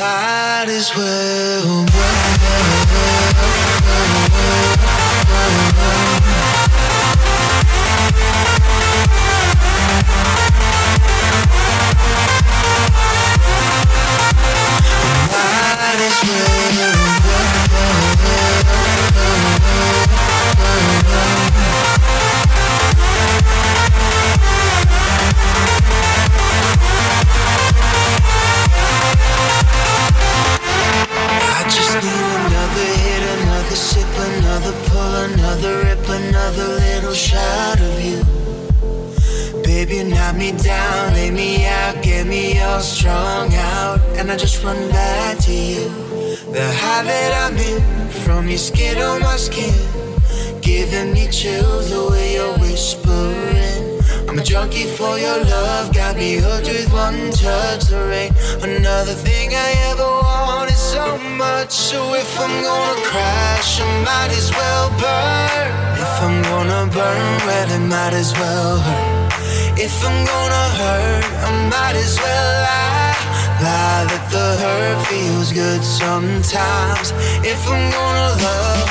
might as well. Might as well. Just need another hit, another sip, another pull, another rip, another little shot of you. Baby, knock me down, lay me out, get me all strung out, and I just run back to you. The high that I'm in, from your skin on my skin, giving me chills the way you're whispering. I'm a junkie for your love, got me hooked with one touch, the rain, another thing I ever much, so if I'm gonna crash, I might as well burn. If I'm gonna burn, well, it might as well hurt. If I'm gonna hurt, I might as well lie. Lie that the hurt feels good sometimes. If I'm gonna love,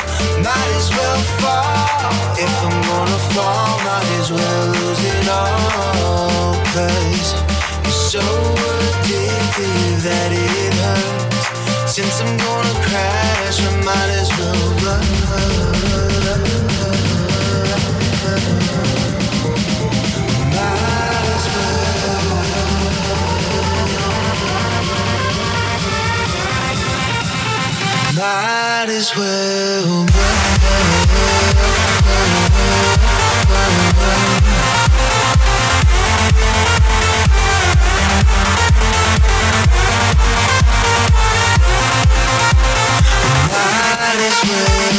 that is where well.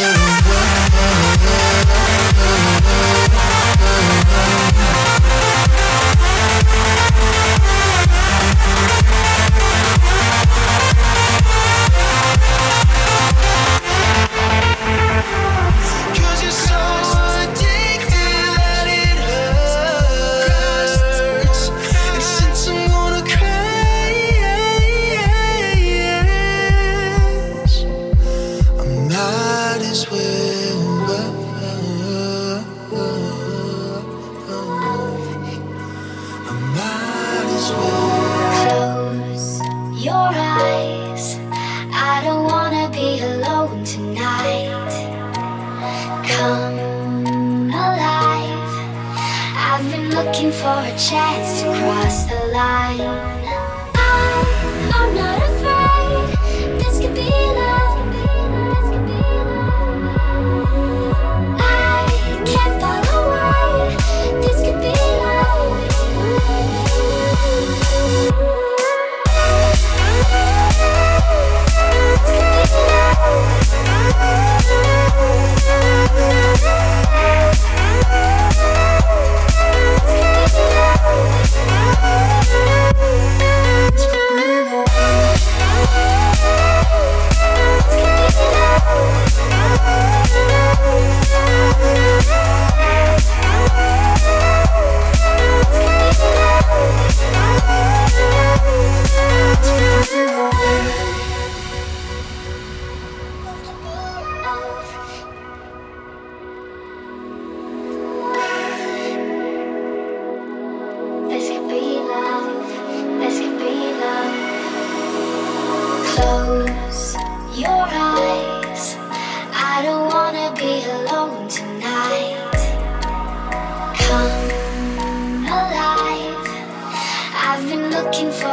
Might.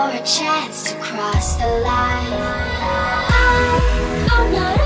for a chance to cross the line. I, I'm not.